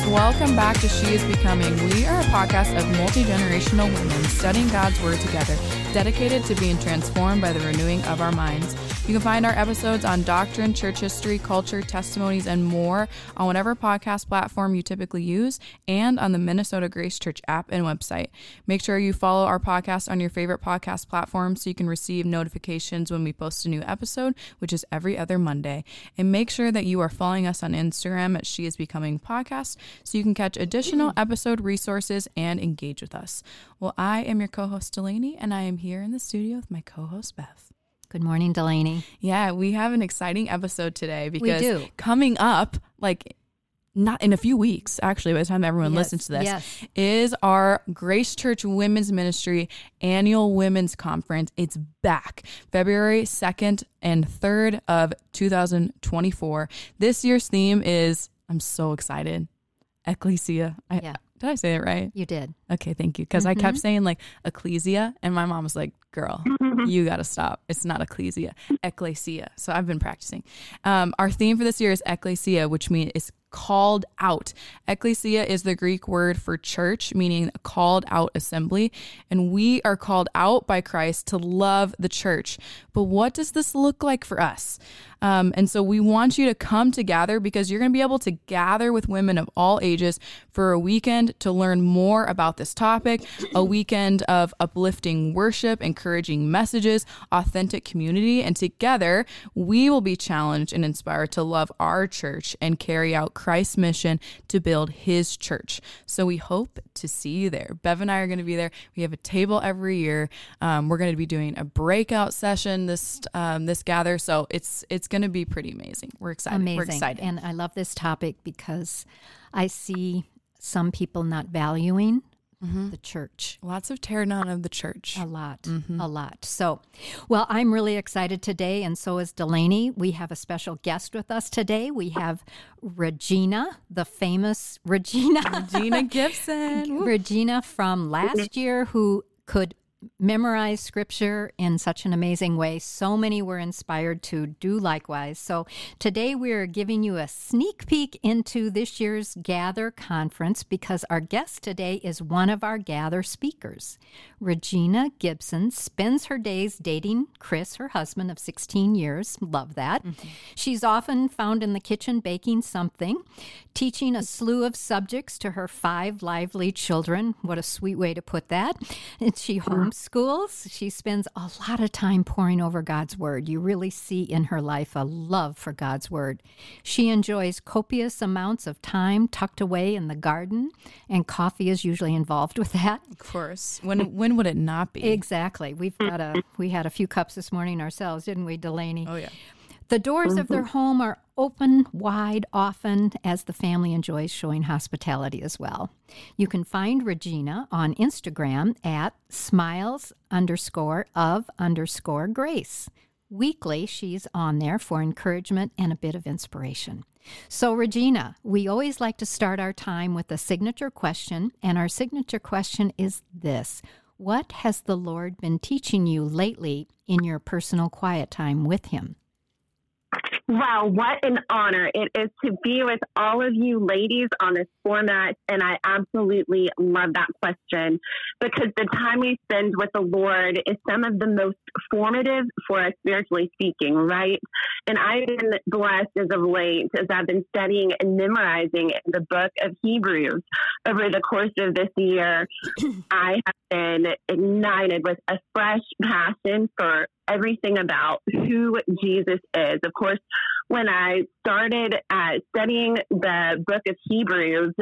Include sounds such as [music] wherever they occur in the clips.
sisters, welcome back to She is Becoming. We are a podcast of multi generational women studying God's Word together, dedicated to being transformed by the renewing of our minds. You can find our episodes on doctrine, church history, culture, testimonies, and more on whatever podcast platform you typically use and on the Minnesota Grace Church app and website. Make sure you follow our podcast on your favorite podcast platform so you can receive notifications when we post a new episode, which is every other Monday. And make sure that you are following us on Instagram at She is Becoming Podcast so you can catch additional mm. episode resources and engage with us. Well, I am your co host, Delaney, and I am here in the studio with my co host, Bev. Good morning, Delaney. Yeah, we have an exciting episode today because coming up, like not in a few weeks, actually, by the time everyone Yes, listens to this, yes. is our Grace Church Women's Ministry annual women's conference. It's back February 2nd and 3rd of 2024. This year's theme is I'm so excited. Ecclesia. I, Yeah. Did I say it right? You did. Okay, thank you. Because I kept Mm-hmm. saying like ecclesia, and my mom was like, "Girl, you got to stop. It's not ecclesia, ecclesia." So I've been practicing. Um, our theme for this year is ecclesia, which means it's called out. Ecclesia is the Greek word for church, meaning called out assembly, and we are called out by Christ to love the church. But what does this look like for us? Um, and so we want you to come together because you're going to be able to gather with women of all ages for a weekend to learn more about this topic, a weekend of uplifting worship, encouraging messages, authentic community. And together, we will be challenged and inspired to love our church and carry out Christ's mission to build his church. So we hope to see you there. Bev and I are going to be there. We have a table every year. Um, we're going to be doing a breakout session this um, this gather. So it's it's going to be pretty amazing. We're excited. Amazing. We're excited. And I love this topic because I see some people not valuing Mm-hmm. the church. Lots of tear down of the church. A lot, Mm-hmm. a lot. So, well, I'm really excited today, and so is Delaney. We have a special guest with us today. We have Regina, the famous Regina. Regina [laughs] Gibson. Regina from last year who could memorize scripture in such an amazing way. So many were inspired to do likewise. So today we are giving you a sneak peek into this year's Gather conference because our guest today is one of our Gather speakers. Regina Gibson spends her days dating Chris, her husband of 16 years. Love that. Mm-hmm. She's often found in the kitchen baking something, teaching a slew of subjects to her five lively children. What a sweet way to put that. And she homeschools. She spends a lot of time poring over God's Word. You really see in her life a love for God's Word. She enjoys copious amounts of time tucked away in the garden, and coffee is usually involved with that. Of course. When when would it not be? Exactly. We've got a we had a few cups this morning ourselves, didn't we, Delaney? oh yeah. The doors of their mm-hmm. home are open wide often as the family enjoys showing hospitality as well. You can find Regina on Instagram at smiles underscore of underscore grace. Weekly, she's on there for encouragement and a bit of inspiration. So, Regina, we always like to start our time with a signature question, and our signature question is this What has the Lord been teaching you lately in your personal quiet time with Him? Wow, what an honor it is to be with all of you ladies on this format. And I absolutely love that question because the time we spend with the Lord is some of the most formative for us spiritually speaking, right? And I've been blessed as of late as I've been studying and memorizing the book of Hebrews over the course of this year. [clears throat] I have been ignited with a fresh passion for everything about who Jesus is. Of course, when I started uh, studying the book of Hebrews,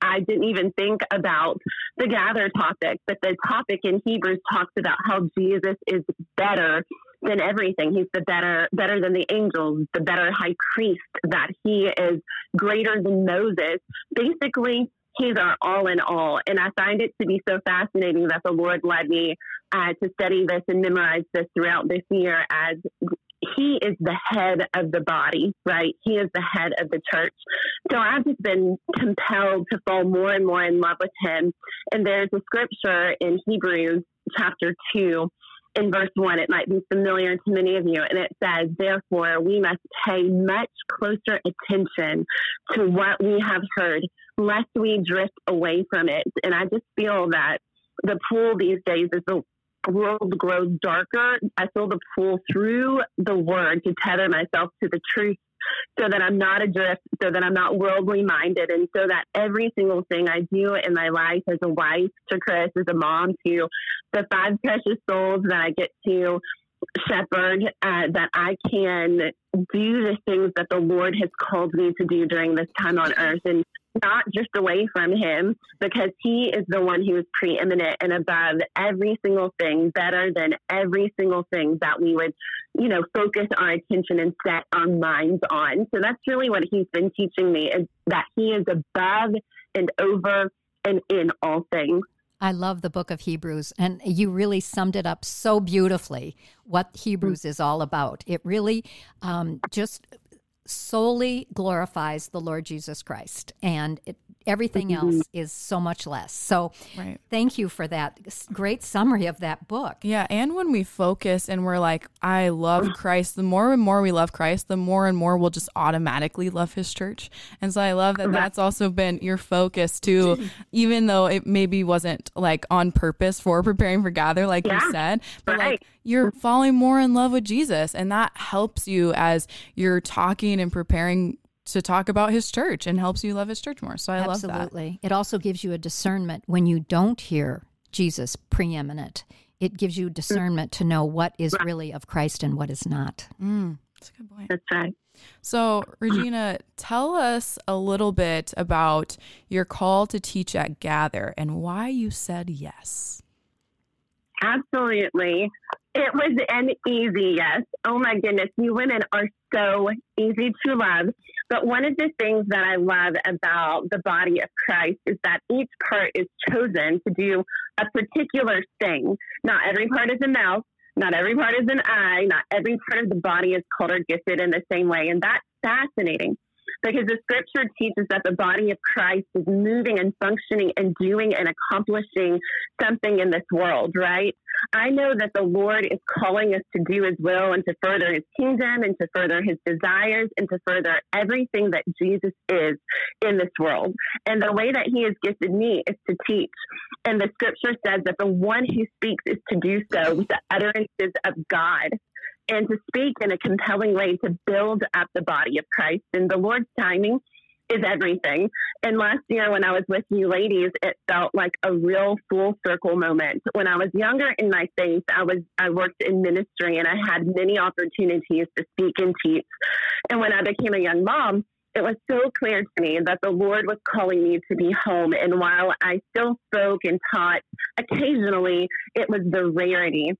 I didn't even think about the gather topic, but the topic in Hebrews talks about how Jesus is better than everything. He's the better, better than the angels, the better high priest, that he is greater than Moses. Basically, he's our all in all. And I find it to be so fascinating that the Lord led me uh, to study this and memorize this throughout this year as he is the head of the body, right? He is the head of the church. So I've just been compelled to fall more and more in love with him. And there's a scripture in Hebrews chapter 2 that in verse 1. It might be familiar to many of you. And it says, Therefore, we must pay much closer attention to what we have heard, lest we drift away from it. And I just feel that the pool these days is the world grows darker. I feel the pull through the word to tether myself to the truth so that I'm not adrift, so that I'm not worldly minded, and so that every single thing I do in my life as a wife to Chris, as a mom to the five precious souls that I get to shepherd, uh, that I can do the things that the Lord has called me to do during this time on earth and not just away from him because he is the one who is preeminent and above every single thing, better than every single thing that we would, you know, focus our attention and set our minds on. So that's really what he's been teaching me is that he is above and over and in all things. I love the book of Hebrews, and you really summed it up so beautifully what Hebrews is all about. It really um, just solely glorifies the Lord Jesus Christ, and it, everything mm-hmm. else is so much less. So, right. thank you for that great summary of that book. Yeah, and when we focus and we're like, I love [clears throat] Christ, the more and more we love Christ, the more and more we'll just automatically love his church. And so I love that that's also been your focus too, [clears throat] even though it maybe wasn't like on purpose for [laughs] preparing for gather, like yeah. you said, but right. like you're falling more in love with Jesus, and that helps you as you're talking and preparing to talk about his church and helps you love his church more. So I Absolutely. love that. Absolutely. It also gives you a discernment when you don't hear Jesus preeminent. It gives you discernment to know what is really of Christ and what is not. Mm, that's a good point. That's right. So, Regina, tell us a little bit about your call to teach at Gather and why you said yes. Absolutely. It was an easy yes. Oh my goodness, you women are so easy to love. But one of the things that I love about the body of Christ is that each part is chosen to do a particular thing. Not every part is a mouth, not every part is an eye, not every part of the body is called or gifted in the same way. And that's fascinating because the scripture teaches that the body of Christ is moving and functioning and doing and accomplishing something in this world, right? I know that the Lord is calling us to do his will and to further his kingdom and to further his desires and to further everything that Jesus is in this world. And the way that he has gifted me is to teach. And the scripture says that the one who speaks is to do so with the utterances of God and to speak in a compelling way to build up the body of Christ. And the Lord's timing is everything. And last year, when I was with you ladies, it felt like a real full circle moment. When I was younger in my faith, I was I worked in ministry and I had many opportunities to speak and teach. And when I became a young mom, it was so clear to me that the Lord was calling me to be home. And while I still spoke and taught occasionally, it was the rarity.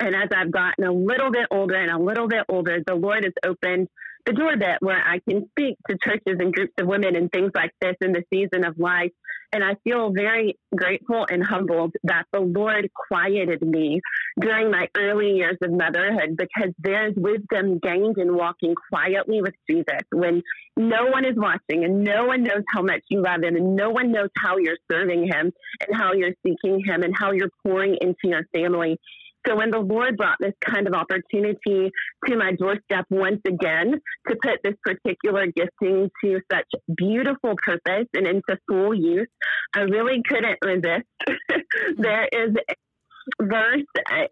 And as I've gotten a little bit older and a little bit older, the Lord has opened the door bit where I can speak to churches and groups of women and things like this in the season of life. And I feel very grateful and humbled that the Lord quieted me during my early years of motherhood because there's wisdom gained in walking quietly with Jesus when no one is watching and no one knows how much you love him and no one knows how you're serving him and how you're seeking him and how you're pouring into your family. So when the Lord brought this kind of opportunity to my doorstep once again to put this particular gifting to such beautiful purpose and into full use, I really couldn't resist. [laughs] there is a verse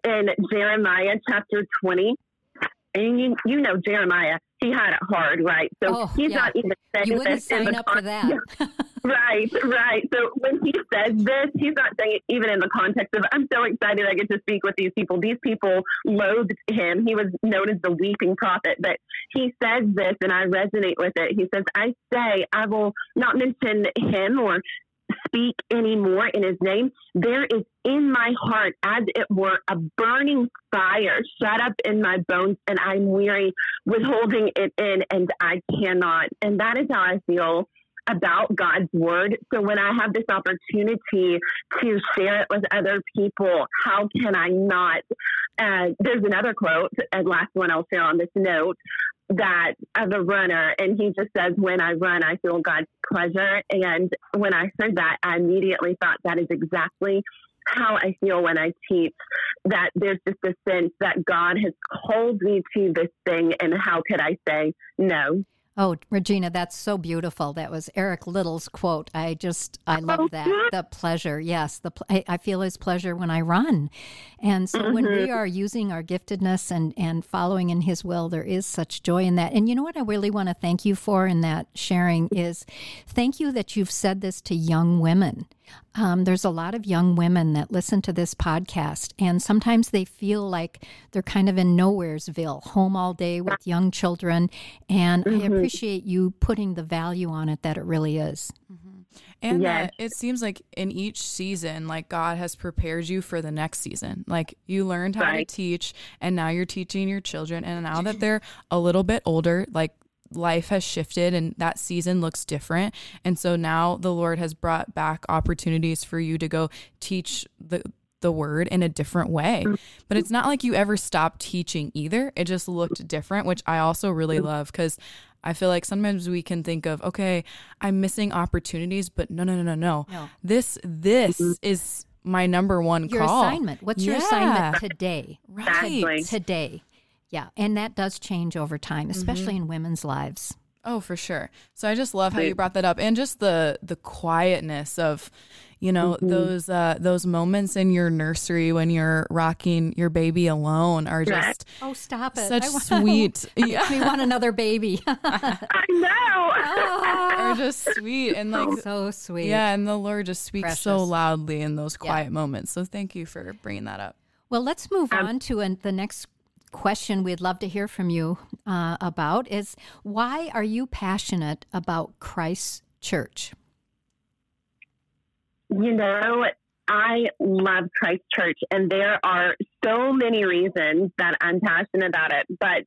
in Jeremiah chapter 20 and you, you know Jeremiah, he had it hard, right? So oh, he's yeah. not even saying you wouldn't sign up con- for that. [laughs] [laughs] right, right. So when he says this, he's not saying it even in the context of I'm so excited I get to speak with these people. These people loathed him. He was known as the weeping prophet, but he says this, and I resonate with it. He says, "I say I will not mention him or speak anymore in his name, there is in my heart, as it were, a burning fire shut up in my bones, and I'm weary withholding it in, and I cannot. And that is how I feel about God's word. So when I have this opportunity to share it with other people, how can I not? Uh, there's another quote, and last one I'll share on this note that as a runner and he just says when i run i feel god's pleasure and when i heard that i immediately thought that is exactly how I feel when I teach that there's just a sense that God has called me to this thing, and how could I say no? Oh, Regina, that's so beautiful. That was Eric Liddell's quote. I just, I love Oh, that. The pleasure. Yes. The, pl- I, I feel his pleasure when I run. And so when we Mm-hmm. are using our giftedness and, and following in his will, there is such joy in that. And you know what I really want to thank you for in that sharing is thank you that you've said this to young women. Um, there's a lot of young women that listen to this podcast, and sometimes they feel like they're kind of in nowheresville, home all day with young children. And I appreciate you putting the value on it that it really is. And Yes. that it seems like in each season, like God has prepared you for the next season. Like you learned how Right. to teach, and now you're teaching your children. And now that they're a little bit older, like life has shifted and that season looks different. And so now the Lord has brought back opportunities for you to go teach the the word in a different way. But it's not like you ever stopped teaching either. It just looked different, which I also really love because I feel like sometimes we can think of, okay, I'm missing opportunities, but no, no, no, no, no. No. This this mm-hmm. is my number one Your call. assignment. What's your assignment today? Exactly. Right. Today. Yeah. And that does change over time, Mm-hmm. especially in women's lives. Oh, for sure. So I just love how you brought that up and just the the quietness of, you know, Mm-hmm. those uh those moments in your nursery when you're rocking your baby alone are just Oh, stop it. such I want- sweet. [laughs] [laughs] We yeah. want another baby. [laughs] I know. Are just sweet and like so sweet. yeah, and the Lord just speaks so loudly in those Yeah. quiet moments. So thank you for bringing that up. Well, let's move Um, on to an, the next question we'd love to hear from you uh, about is why are you passionate about Christ's church? You know, I love Christ Church, and there are so many reasons that I'm passionate about it. But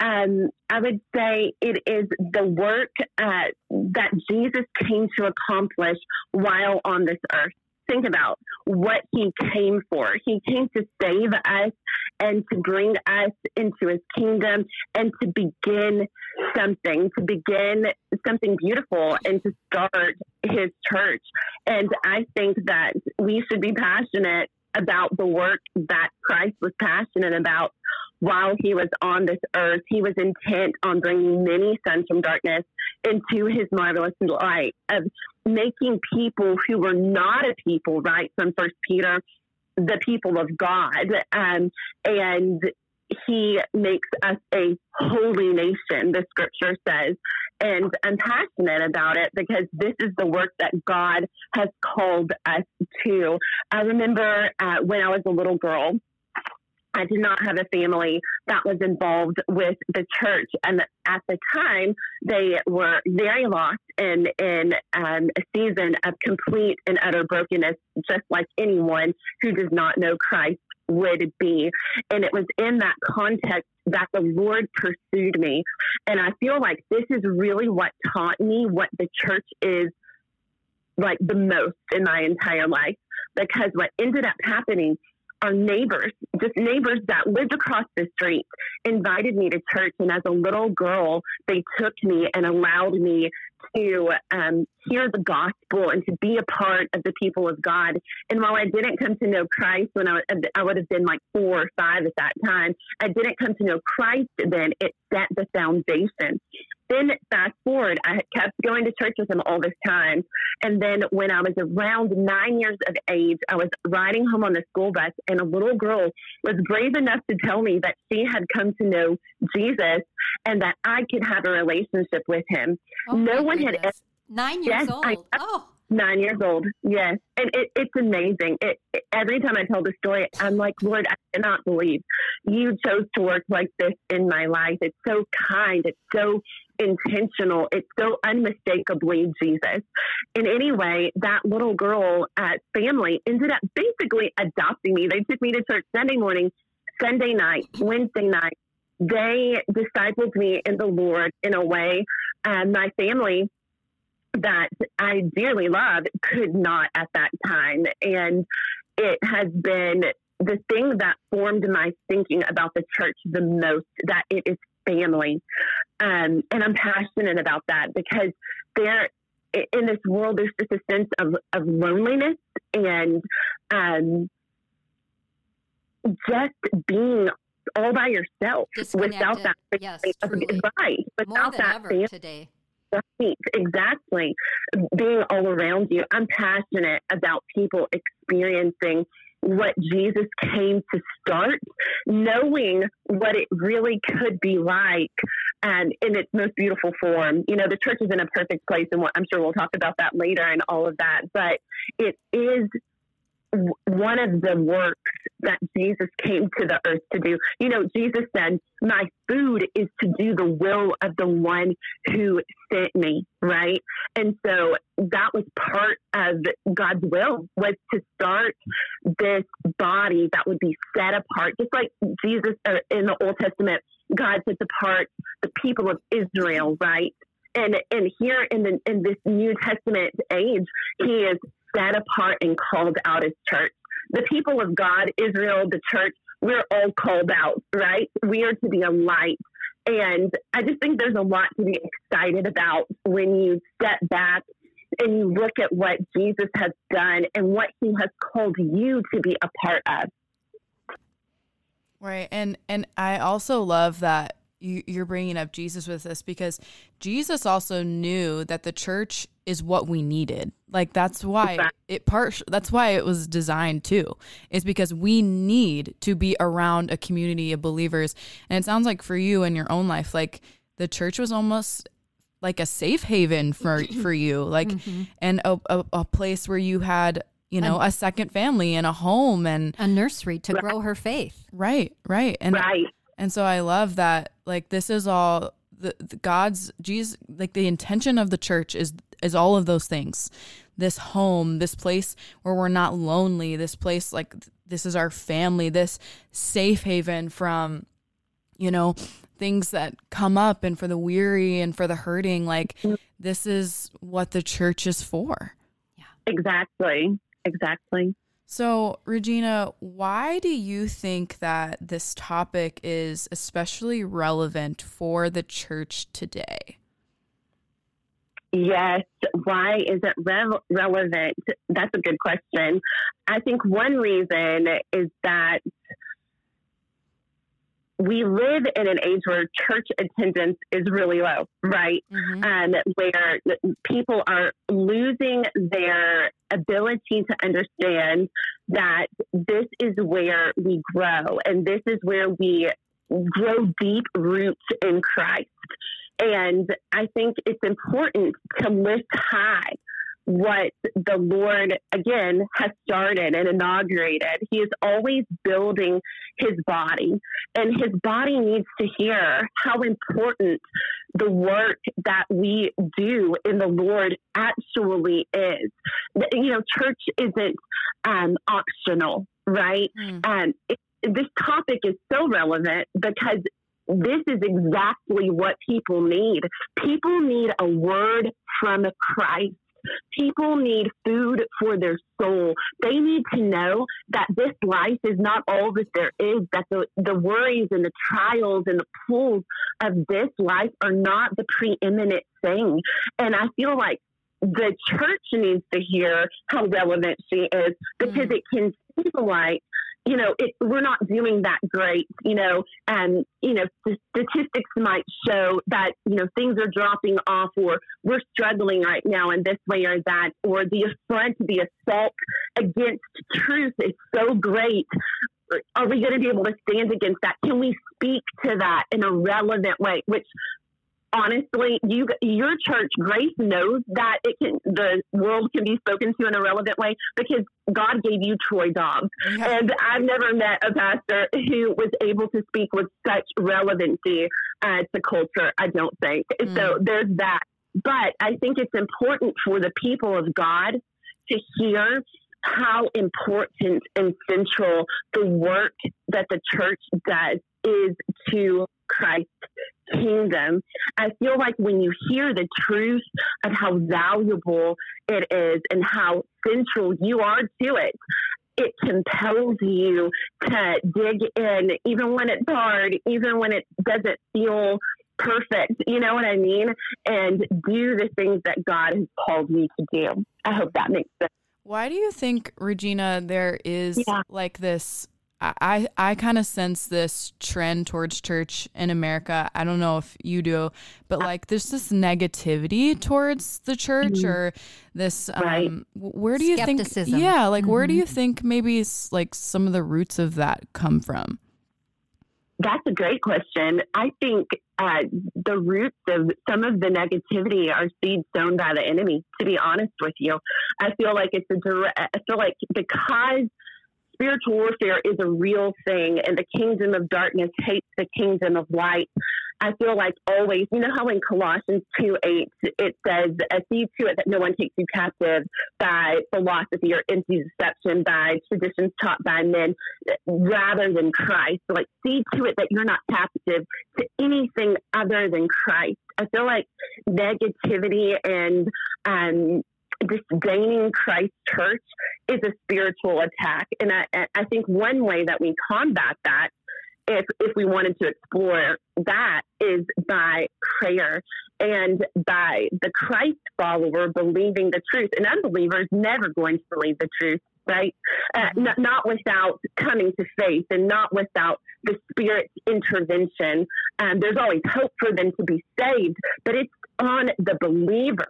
um, I would say it is the work uh, that Jesus came to accomplish while on this earth. Think about what he came for. He came to save us and to bring us into his kingdom and to begin something, to begin something beautiful and to start his church. And I think that we should be passionate about the work that Christ was passionate about while he was on this earth. He was intent on bringing many sons from darkness into his marvelous light of making people who were not a people, right, from First Peter, the people of God. Um, and he makes us a holy nation, the scripture says. And I'm passionate about it because this is the work that God has called us to. I remember uh, when I was a little girl, I did not have a family that was involved with the church. And at the time, they were very lost in, in um, a season of complete and utter brokenness, just like anyone who does not know Christ would be. And it was in that context that the Lord pursued me. And I feel like this is really what taught me what the church is like the most in my entire life. Because what ended up happening our neighbors, just neighbors that lived across the street, invited me to church. And as a little girl, they took me and allowed me to um, hear the gospel and to be a part of the people of God. And while I didn't come to know Christ when I, I would have been like four or five at that time, I didn't come to know Christ then. It set the foundation. Then fast forward, I kept going to church with him all this time. And then when I was around nine years of age, I was riding home on the school bus, and a little girl was brave enough to tell me that she had come to know Jesus and that I could have a relationship with him. Oh, No one had goodness. Nine years Yes, old. I- oh, Nine years old, yes, and it, it's amazing. It, it- every time I tell the story, I'm like, Lord, I cannot believe you chose to work like this in my life. It's so kind. It's so intentional. It's so unmistakably Jesus. In any way, that little girl at family ended up basically adopting me. They took me to church Sunday morning, Sunday night, Wednesday night. They discipled me in the Lord in a way, and my family that I dearly love could not at that time. And it has been the thing that formed my thinking about the church the most that it is family. Um, and I'm passionate about that because there in this world, there's just a sense of, of loneliness and um, just being all by yourself without that yes, advice, without that family. today. Right, exactly. Being all around you. I'm passionate about people experiencing what Jesus came to start, knowing what it really could be like and in its most beautiful form. You know, the church is in a perfect place, and I'm sure we'll talk about that later and all of that, but it is one of the works that Jesus came to the earth to do. You know, Jesus said, My food is to do the will of the one who sent me, right? And so that was part of God's will was to start this body that would be set apart, just like Jesus uh, in the Old Testament, God sets apart the people of Israel, right? And and here in the in this New Testament age, He is set apart and called out as church. The people of God, Israel, the church, we're all called out, right? We are to be a light. And I just think there's a lot to be excited about when you step back and you look at what Jesus has done and what he has called you to be a part of. Right. And and I also love that you're bringing up Jesus with this because Jesus also knew that the church is what we needed. Like that's why it part that's why it was designed too. Is because we need to be around a community of believers. And it sounds like for you in your own life like the church was almost like a safe haven for [laughs] for you like mm-hmm. and a, a, a place where you had you know, a, a second family and a home and a nursery to right. grow her faith. Right, right. And right. And so I love that like this is all the, the God's Jesus like the intention of the church is is all of those things. This home, this place where we're not lonely, this place like this is our family, this safe haven from you know things that come up and for the weary and for the hurting like mm. this is what the church is for. Yeah. Exactly. Exactly. So, Regina, why do you think that this topic is especially relevant for the church today? Yes. Why is it re- relevant? That's a good question. I think one reason is that we live in an age where church attendance is really low, right? Mm-hmm. And where people are losing their ability to understand that this is where we grow and this is where we grow deep roots in Christ. And I think it's important to lift high what the Lord, again, has started and inaugurated. He is always building his body, and his body needs to hear how important the work that we do in the Lord actually is. You know, church isn't um, optional, right? Mm. Um, it, this topic is so relevant because this is exactly what people need. People need a word from Christ People need food for their soul. They need to know that this life is not all that there is, that the, the worries and the trials and the pulls of this life are not the preeminent thing. And I feel like the church needs to hear how relevant she is because mm. it can feel like you know, it, we're not doing that great, you know, and, you know, the statistics might show that, you know, things are dropping off or we're struggling right now in this way or that, or the affront, the assault against truth is so great. Are we going to be able to stand against that? Can we speak to that in a relevant way? Which honestly, you your church, Grace, knows that it can the world can be spoken to in a relevant way because God gave you Troy Dobbs, yeah. and I've never met a pastor who was able to speak with such relevancy uh, to culture. I don't think mm. so. There's that, but I think it's important for the people of God to hear how important and central the work that the church does is to Christ kingdom. I feel like when you hear the truth of how valuable it is and how central you are to it, it compels you to dig in, even when it's hard, even when it doesn't feel perfect. You know what I mean? And do the things that God has called me to do. I hope that makes sense. Why do you think, Regina, there is yeah. like this I I kind of sense this trend towards church in America. I don't know if you do, but like there's this negativity towards the church mm-hmm. or this um right. where do you think Yeah, like mm-hmm. where do you mm-hmm. think maybe like some of the roots of that come from? That's a great question. I think uh, the roots of some of the negativity are seeds sown by the enemy. To be honest with you, I feel like it's a direct. I feel like because spiritual warfare is a real thing, and the kingdom of darkness hates the kingdom of light. I feel like always, you know how in Colossians 2 8 it says, See to it that no one takes you captive by philosophy or empty deception, by traditions taught by men rather than Christ. So, like, see to it that you're not captive to anything other than Christ. I feel like negativity and um, disdaining Christ church is a spiritual attack. And I, I think one way that we combat that, if, if we wanted to explore that, is by prayer and by the Christ follower believing the truth. An unbeliever is never going to believe the truth right? Uh, mm-hmm. not, not, without coming to faith and not without the Spirit's intervention. Um, there's always hope for them to be saved, but it's on the believer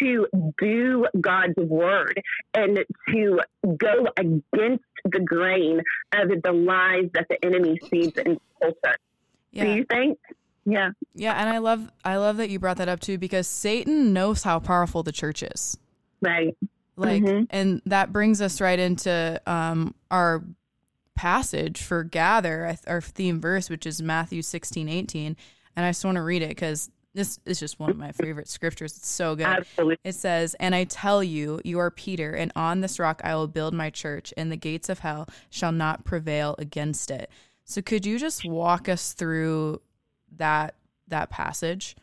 to do God's word and to go against the grain of the lies that the enemy seeds in culture. Yeah. Do you think? Yeah. Yeah, and I love I love that you brought that up too because Satan knows how powerful the church is. Right. Like mm-hmm. and that brings us right into um our passage for gather our theme verse which is Matthew 16 18 and I just want to read it because this is just one of my favorite scriptures. It's so good. Absolutely. It says, And I tell you, you are Peter, and on this rock I will build my church, and the gates of hell shall not prevail against it. So could you just walk us through that that passage?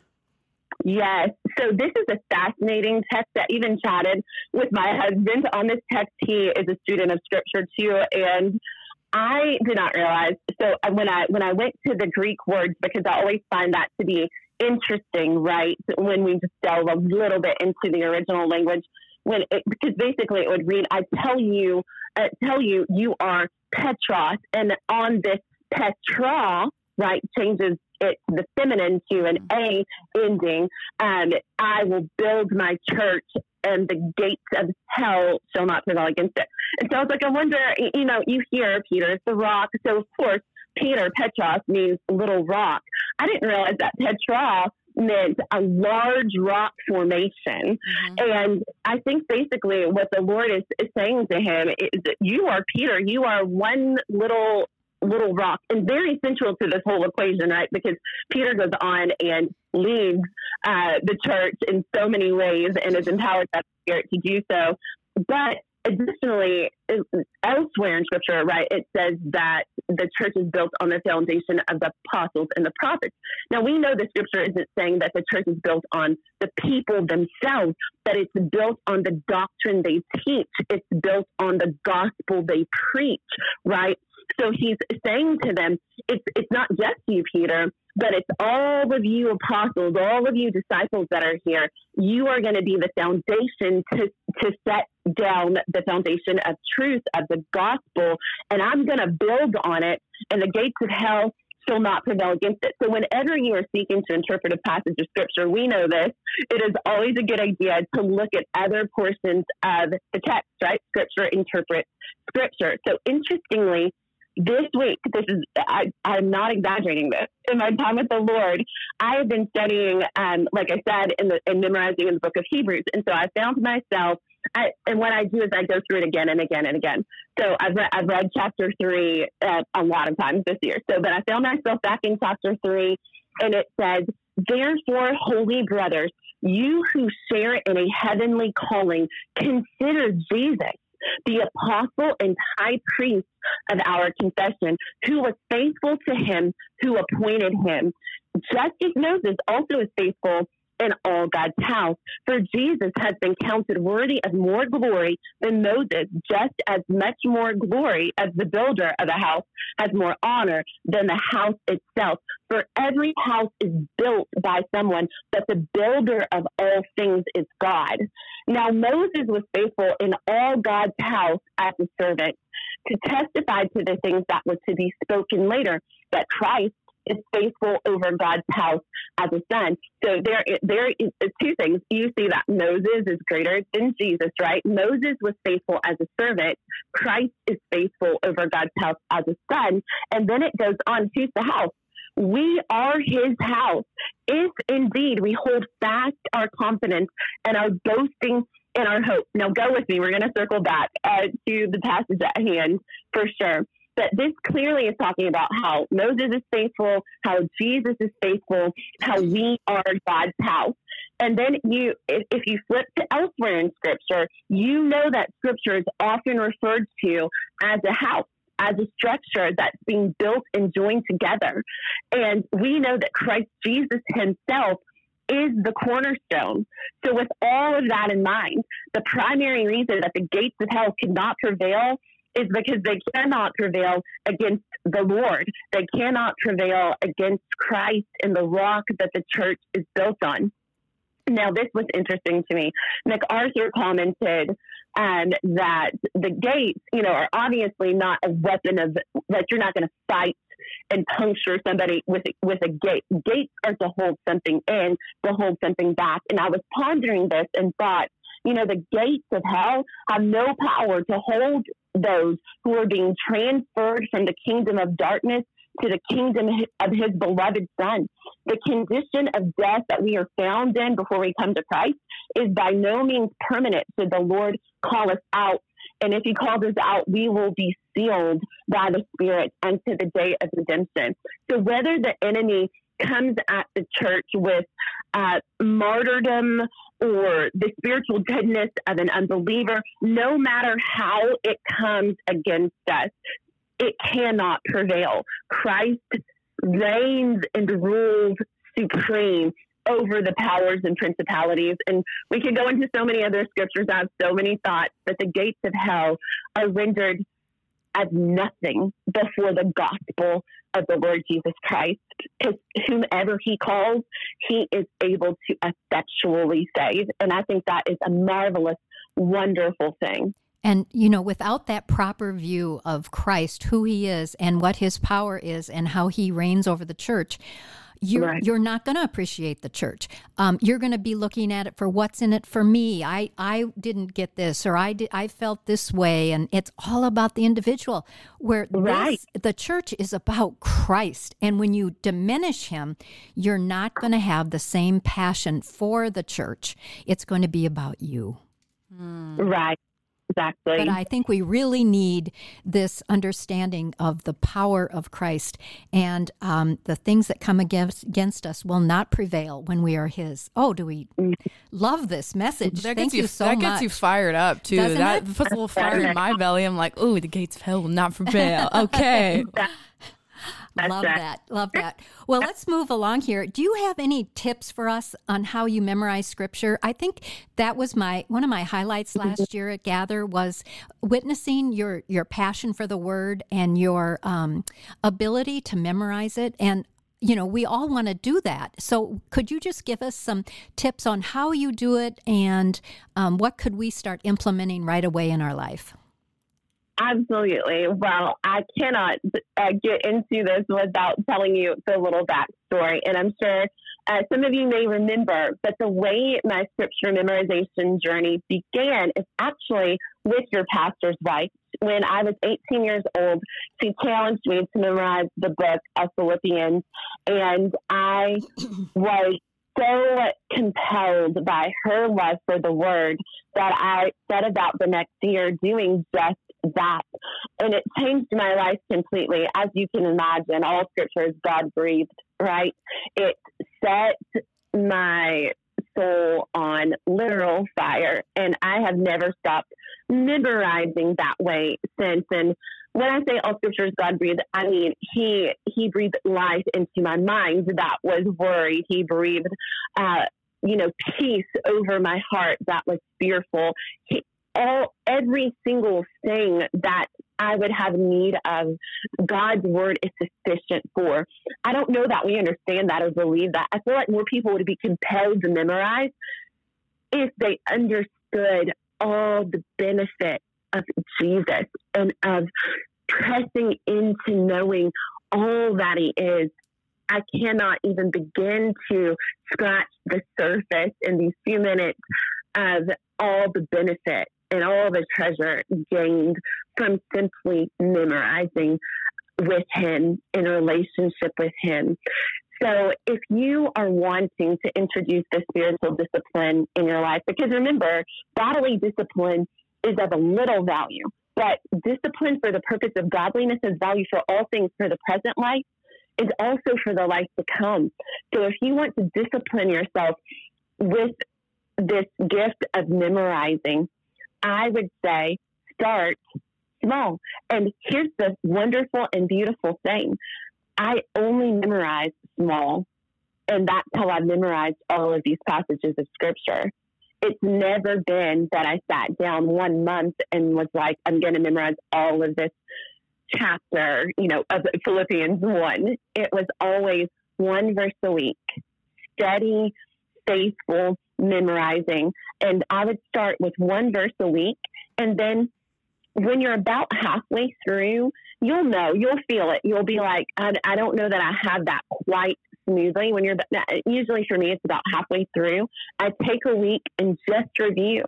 Yes. So this is a fascinating text that even chatted with my husband on this text. He is a student of scripture too. And I did not realize. So uh, when I when I went to the Greek words, because I always find that to be interesting, right? When we just delve a little bit into the original language, when it, because basically it would read, "I tell you, uh, tell you, you are Petros," and on this Petra, right, changes it the feminine to an A ending. And I will build my church, and the gates of hell shall not prevail against it. And so I was like, I wonder, you know, you hear Peter, it's the rock. So of course, Peter, Petros means little rock. I didn't realize that Petra meant a large rock formation. Mm-hmm. And I think basically what the Lord is, is saying to him is that you are Peter, you are one little little rock and very central to this whole equation, right? Because Peter goes on and leads uh, the church in so many ways and is empowered by the Spirit to do so. But additionally, elsewhere in scripture, right, it says that the church is built on the foundation of the apostles and the prophets. Now, we know the scripture isn't saying that the church is built on the people themselves, but it's built on the doctrine they teach. It's built on the gospel they preach, right? So he's saying to them, it's, it's not just you, Peter, but it's all of you apostles, all of you disciples that are here. You are going to be the foundation to, to set down the foundation of truth, of the gospel, and I'm going to build on it, and the gates of hell shall not prevail against it. So, whenever you are seeking to interpret a passage of scripture, we know this, it is always a good idea to look at other portions of the text, right? Scripture interprets scripture. So, interestingly, this week, this is, I, I'm not exaggerating this. In my time with the Lord, I have been studying, um, like I said, in the, in memorizing in the book of Hebrews. And so I found myself, I, and what I do is I go through it again and again and again. So I've read, I've read chapter three uh, a lot of times this year. So, but I found myself back in chapter three, and it says, Therefore, holy brothers, you who share in a heavenly calling, consider Jesus the apostle and high priest of our confession, who was faithful to him who appointed him, just as Moses also is faithful in all God's house. For Jesus has been counted worthy of more glory than Moses, just as much more glory as the builder of a house has more honor than the house itself. For every house is built by someone, but the builder of all things is God. Now, Moses was faithful in all God's house as a servant to testify to the things that were to be spoken later, that Christ is faithful over God's house as a son. So there, there is two things. You see that Moses is greater than Jesus, right? Moses was faithful as a servant. Christ is faithful over God's house as a son. And then it goes on, who's the house? We are his house. If indeed we hold fast our confidence and our boasting in our hope. Now go with me. We're going to circle back uh, to the passage at hand for sure. But this clearly is talking about how Moses is faithful, how Jesus is faithful, how we are God's house. And then you, if, if you flip to elsewhere in Scripture, you know that Scripture is often referred to as a house as a structure that's being built and joined together. And we know that Christ Jesus himself is the cornerstone. So, with all of that in mind, the primary reason that the gates of hell cannot prevail is because they cannot prevail against the Lord. They cannot prevail against Christ and the rock that the church is built on. Now, this was interesting to me. MacArthur commented um, that the gates, you know, are obviously not a weapon of like you're not going to fight and puncture somebody with with a gate. Gates are to hold something in, to hold something back. And I was pondering this and thought, you know, the gates of hell have no power to hold those who are being transferred from the kingdom of darkness to the kingdom of his beloved son. The condition of death that we are found in before we come to Christ is by no means permanent. So the Lord call us out. And if he calls us out, we will be sealed by the Spirit unto the day of redemption. So whether the enemy comes at the church with uh, martyrdom or the spiritual goodness of an unbeliever, no matter how it comes against us, it cannot prevail. Christ reigns and rules supreme over the powers and principalities. And we could go into so many other scriptures. I have so many thoughts, but the gates of hell are rendered as nothing before the gospel of the Lord Jesus Christ. Because whomever he calls, he is able to effectually save. And I think that is a marvelous, wonderful thing. And, you know, without that proper view of Christ, who he is and what his power is and how he reigns over the church, you're, right. you're not going to appreciate the church. Um, you're going to be looking at it for what's in it for me. I, I didn't get this or I, did, I felt this way. And it's all about the individual, where right. this, the church is about Christ. And when you diminish him, you're not going to have the same passion for the church. It's going to be about you. Mm. Right. Exactly. But I think we really need this understanding of the power of Christ and um, the things that come against, against us will not prevail when we are His. Oh, do we mm-hmm. love this message? That Thank you, you, so that much. That gets you fired up too. Doesn't that it? puts a little fire in my belly. I'm like, oh, the gates of hell will not prevail. [laughs] Okay. Love that. Love that. Well, let's move along here. Do you have any tips for us on how you memorize scripture? I think that was my one of my highlights mm-hmm. last year at Gather was witnessing your your passion for the word and your um, ability to memorize it. And you know, we all want to do that. So, could you just give us some tips on how you do it and um, what could we start implementing right away in our life? Absolutely. Well, I cannot uh, get into this without telling you the little backstory. And I'm sure uh, some of you may remember, but the way my scripture memorization journey began is actually with your pastor's wife. When I was 18 years old, she challenged me to memorize the book of Philippians. And I [coughs] was so compelled by her love for the word that I set about the next year doing just that. And it changed my life completely. As you can imagine, all scripture is God breathed, right? It set my soul on literal fire. And I have never stopped memorizing that way since. And when I say all scripture is God breathed, I mean he he breathed life into my mind that was worried. He breathed uh, you know, peace over my heart that was fearful. He, all every single thing that I would have need of, God's word is sufficient for. I don't know that we understand that or believe that. I feel like more people would be compelled to memorize if they understood all the benefit of Jesus and of pressing into knowing all that He is. I cannot even begin to scratch the surface in these few minutes of all the benefit and all the treasure gained from simply memorizing with Him in relationship with Him. So, if you are wanting to introduce the spiritual discipline in your life, because remember, bodily discipline is of a little value, but discipline for the purpose of godliness has value for all things for the present life is also for the life to come. So, if you want to discipline yourself with this gift of memorizing, I would say start small. And here's the wonderful and beautiful thing I only memorize small, and that's how I memorized all of these passages of scripture. It's never been that I sat down one month and was like, I'm going to memorize all of this chapter, you know, of Philippians 1. It was always one verse a week, steady, faithful memorizing. And I would start with one verse a week. And then when you're about halfway through, you'll know, you'll feel it. You'll be like, I, I don't know that I have that quite smoothly when you're uh, usually for me it's about halfway through i take a week and just review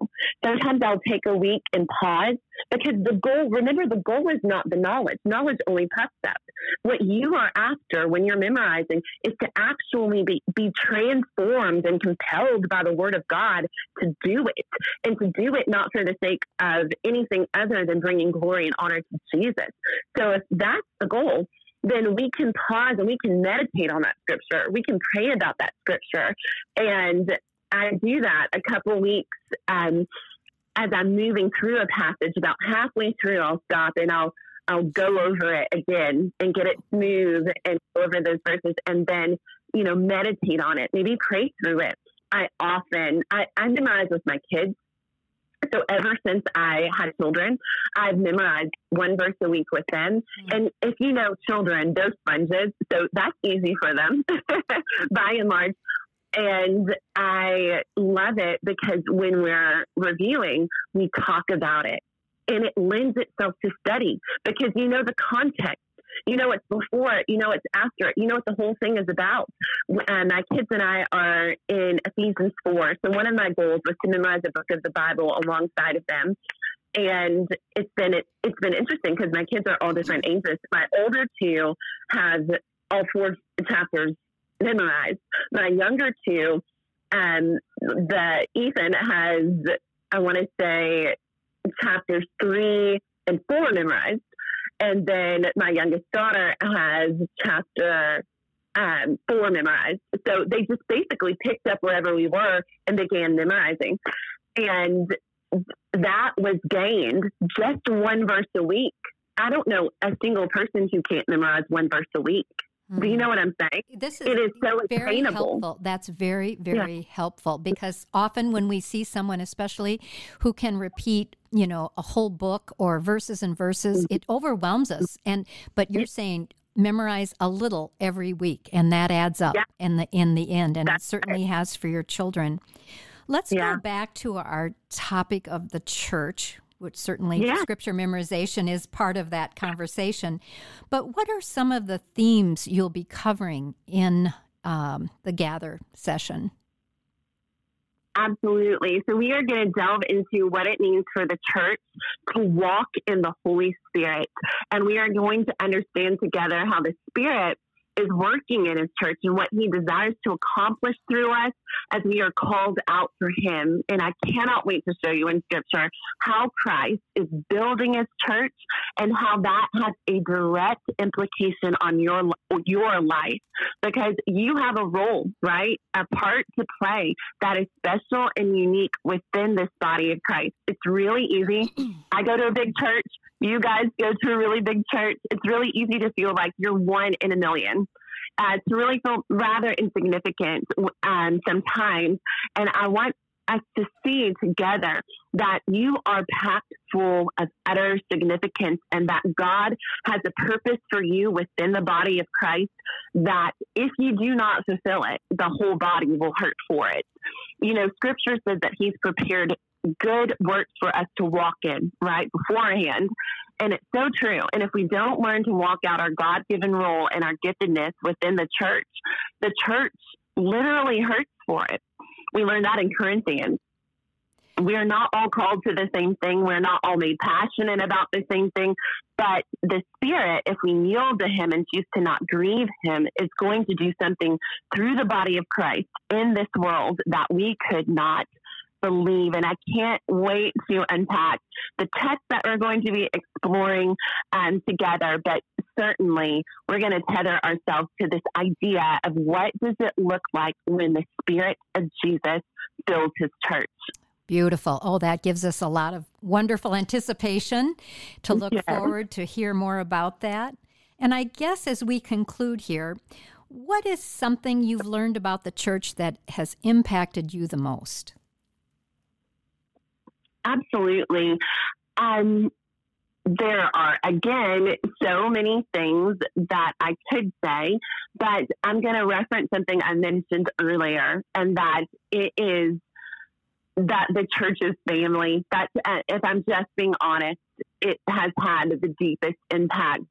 sometimes i'll take a week and pause because the goal remember the goal is not the knowledge knowledge only puffs up what you are after when you're memorizing is to actually be, be transformed and compelled by the word of god to do it and to do it not for the sake of anything other than bringing glory and honor to jesus so if that's the goal then we can pause and we can meditate on that scripture. We can pray about that scripture. And I do that a couple weeks um, as I'm moving through a passage. About halfway through, I'll stop and I'll I'll go over it again and get it smooth and go over those verses and then, you know, meditate on it. Maybe pray through it. I often I, I memorize with my kids so ever since I had children, I've memorized one verse a week with them. Mm-hmm. And if you know children, they're sponges, so that's easy for them [laughs] by and large. And I love it because when we're reviewing, we talk about it and it lends itself to study because you know the context you know it's before you know it's after you know what the whole thing is about. And my kids and I are in Ephesians 4. So one of my goals was to memorize a book of the Bible alongside of them. And it's been it, it's been interesting because my kids are all different ages. My older two have all four chapters memorized. My younger two, um, the Ethan has I want to say chapters three and four memorized, and then my youngest daughter has chapter um, four memorized. So they just basically picked up wherever we were and began memorizing. And that was gained just one verse a week. I don't know a single person who can't memorize one verse a week. Do you know what I'm saying? This is, it is so very attainable. helpful. That's very, very yeah. helpful because often when we see someone, especially who can repeat, you know, a whole book or verses and verses, mm-hmm. it overwhelms us. And but you're saying memorize a little every week, and that adds up yeah. in the in the end, and That's it certainly has for your children. Let's yeah. go back to our topic of the church, which certainly yeah. scripture memorization is part of that conversation. But what are some of the themes you'll be covering in um, the Gather session? Absolutely. So, we are going to delve into what it means for the church to walk in the Holy Spirit. And we are going to understand together how the Spirit is working in his church and what he desires to accomplish through us as we are called out for him. And I cannot wait to show you in scripture how Christ is building his church and how that has a direct implication on your your life because you have a role, right? A part to play that is special and unique within this body of Christ. It's really easy. I go to a big church you guys go to a really big church, it's really easy to feel like you're one in a million. uh, really feel rather insignificant um, sometimes. And I want us to see together that you are packed full of utter significance and that God has a purpose for you within the body of Christ that if you do not fulfill it, the whole body will hurt for it. You know, scripture says that he's prepared good works for us to walk in, right, beforehand. And it's so true. And if we don't learn to walk out our God given role and our giftedness within the church, the church literally hurts for it. We learn that in Corinthians. We are not all called to the same thing. We're not all made passionate about the same thing. But the Spirit, if we yield to Him and choose to not grieve Him, is going to do something through the body of Christ in this world that we could not believe. And I can't wait to unpack the text that we're going to be exploring um, together. But certainly, we're going to tether ourselves to this idea of what does it look like when the Spirit of Jesus fills His church. Beautiful. Oh, that gives us a lot of wonderful anticipation to look yes. forward to hear more about that. And I guess as we conclude here, what is something you've learned about the church that has impacted you the most? Absolutely. Um, there are, again, so many things that I could say, but I'm going to reference something I mentioned earlier, and that it is that the church's family, that uh, if I'm just being honest, it has had the deepest impact.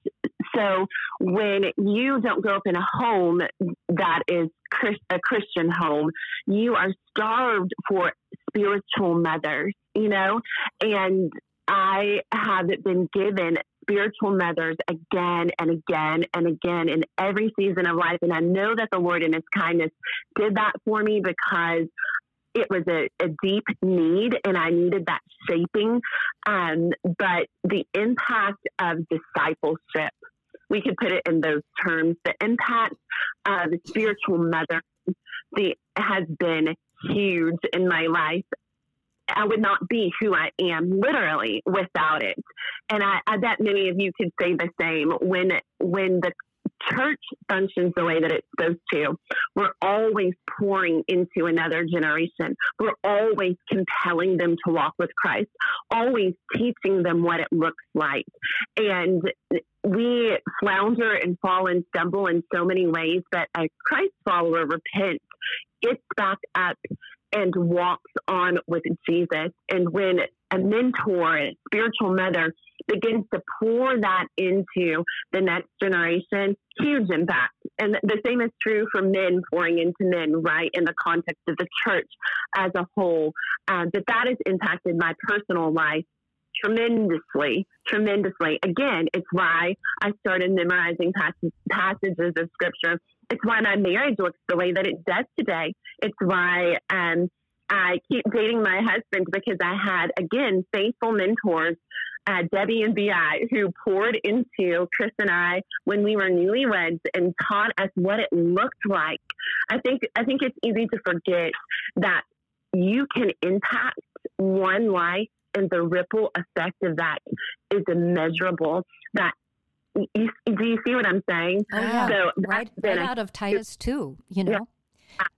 So when you don't grow up in a home that is a Christian home, you are starved for spiritual mothers, you know, and I have been given spiritual mothers again and again and again in every season of life. And I know that the Lord in His kindness did that for me because it was a, a deep need and I needed that shaping. Um, but the impact of discipleship, we could put it in those terms, the impact of spiritual mother the, has been huge in my life. I would not be who I am literally without it. And I, I bet many of you could say the same when when the church functions the way that it's supposed to, we're always pouring into another generation. We're always compelling them to walk with Christ, always teaching them what it looks like. And we flounder and fall and stumble in so many ways, but a Christ follower repents, gets back up, and walks on with Jesus. And when a mentor, a spiritual mother begins to pour that into the next generation, huge impact. And the same is true for men pouring into men, right, in the context of the church as a whole. Uh, that that has impacted my personal life tremendously, tremendously. Again, it's why I started memorizing passages of scripture. It's why my marriage looks the way that it does today. It's why um, I keep dating my husband because I had, again, faithful mentors uh, Debbie and Bi, who poured into Chris and I when we were newlyweds and taught us what it looked like. I think I think it's easy to forget that you can impact one life and the ripple effect of that is immeasurable. That you, do you see what I'm saying? Oh, yeah. So right, right out of Titus 2, you know. Yeah.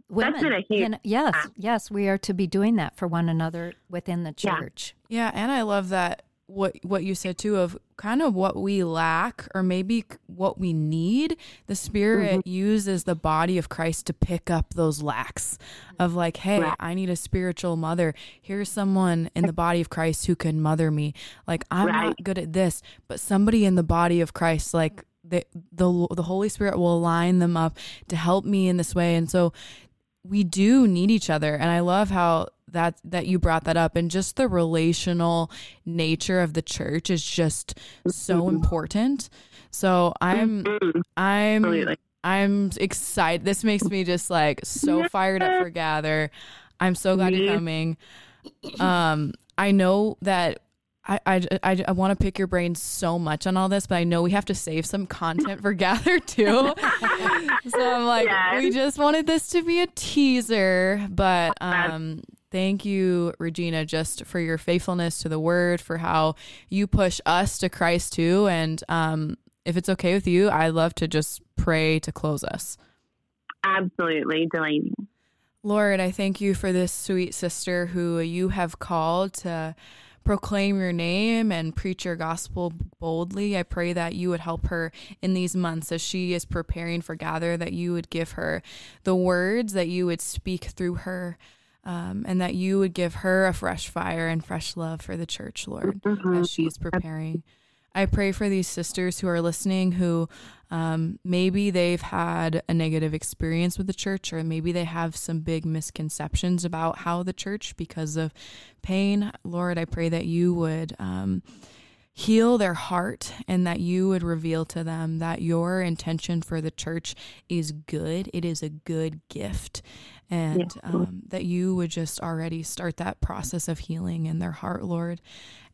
Women, That's been a huge, you know, yes, yes, we are to be doing that for one another within the church. Yeah. yeah, and I love that what what you said too of kind of what we lack or maybe what we need the spirit mm-hmm. uses the body of Christ to pick up those lacks of like hey. I need a spiritual mother here's someone in the body of Christ who can mother me like I'm right. not good at this but somebody in the body of Christ like the the the Holy Spirit will align them up to help me in this way and so we do need each other and I love how that that you brought that up and just the relational nature of the church is just so mm-hmm. important. So I'm mm-hmm. I'm I'm excited. This makes me just like so fired up for Gather. I'm so glad you're coming. Um I know that I, I, I, I want to pick your brain so much on all this, but I know we have to save some content for Gather [laughs] too. so I'm like, yes. we just wanted this to be a teaser, but um, Thank you, Regina, just for your faithfulness to the word, for how you push us to Christ too. And um, if it's okay with you, I'd love to just pray to close us. Absolutely, Delaney. Lord, I thank you for this sweet sister who you have called to proclaim your name and preach your gospel boldly. I pray that you would help her in these months as she is preparing for Gather, that you would give her the words, that you would speak through her. Um, and that you would give her a fresh fire and fresh love for the church, Lord, mm-hmm. as she's preparing. I pray for these sisters who are listening who um, maybe they've had a negative experience with the church, or maybe they have some big misconceptions about how the church because of pain. Lord, I pray that you would. Um, heal their heart and that you would reveal to them that your intention for the church is good. It is a good gift. And yeah. um, that you would just already start that process of healing in their heart, Lord.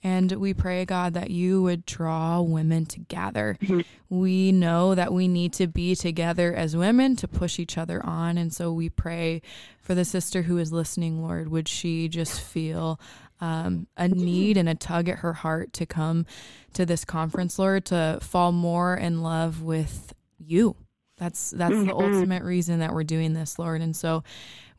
And we pray, God, that you would draw women together. Mm-hmm. We know that we need to be together as women to push each other on. And so we pray for the sister who is listening, Lord. Would she just feel um, a need and a tug at her heart to come to this conference, Lord, to fall more in love with you? That's that's mm-hmm. the ultimate reason that we're doing this, Lord. And so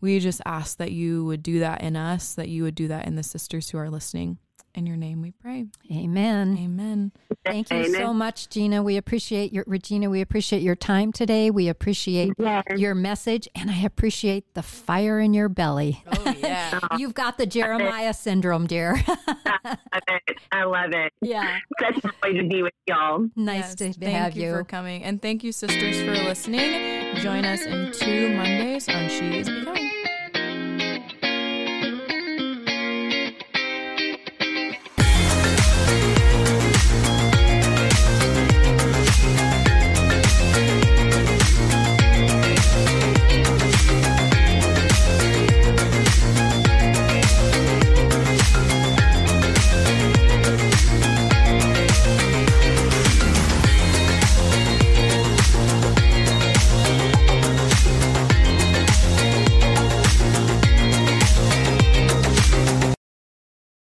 we just ask that you would do that in us, that you would do that in the sisters who are listening. In your name we pray. Amen. Amen. Thank you Amen. so much, Gina. We appreciate your Regina, we appreciate your time today. We appreciate yes. your message and I appreciate the fire in your belly. Oh yeah. [laughs] You've got the Jeremiah syndrome, dear. [laughs] I love it. I love it. Yeah. Such a joy to be with y'all. Nice yes, to thank have you. for coming. And thank you, sisters, for listening. Join us in two Mondays on She is Becoming.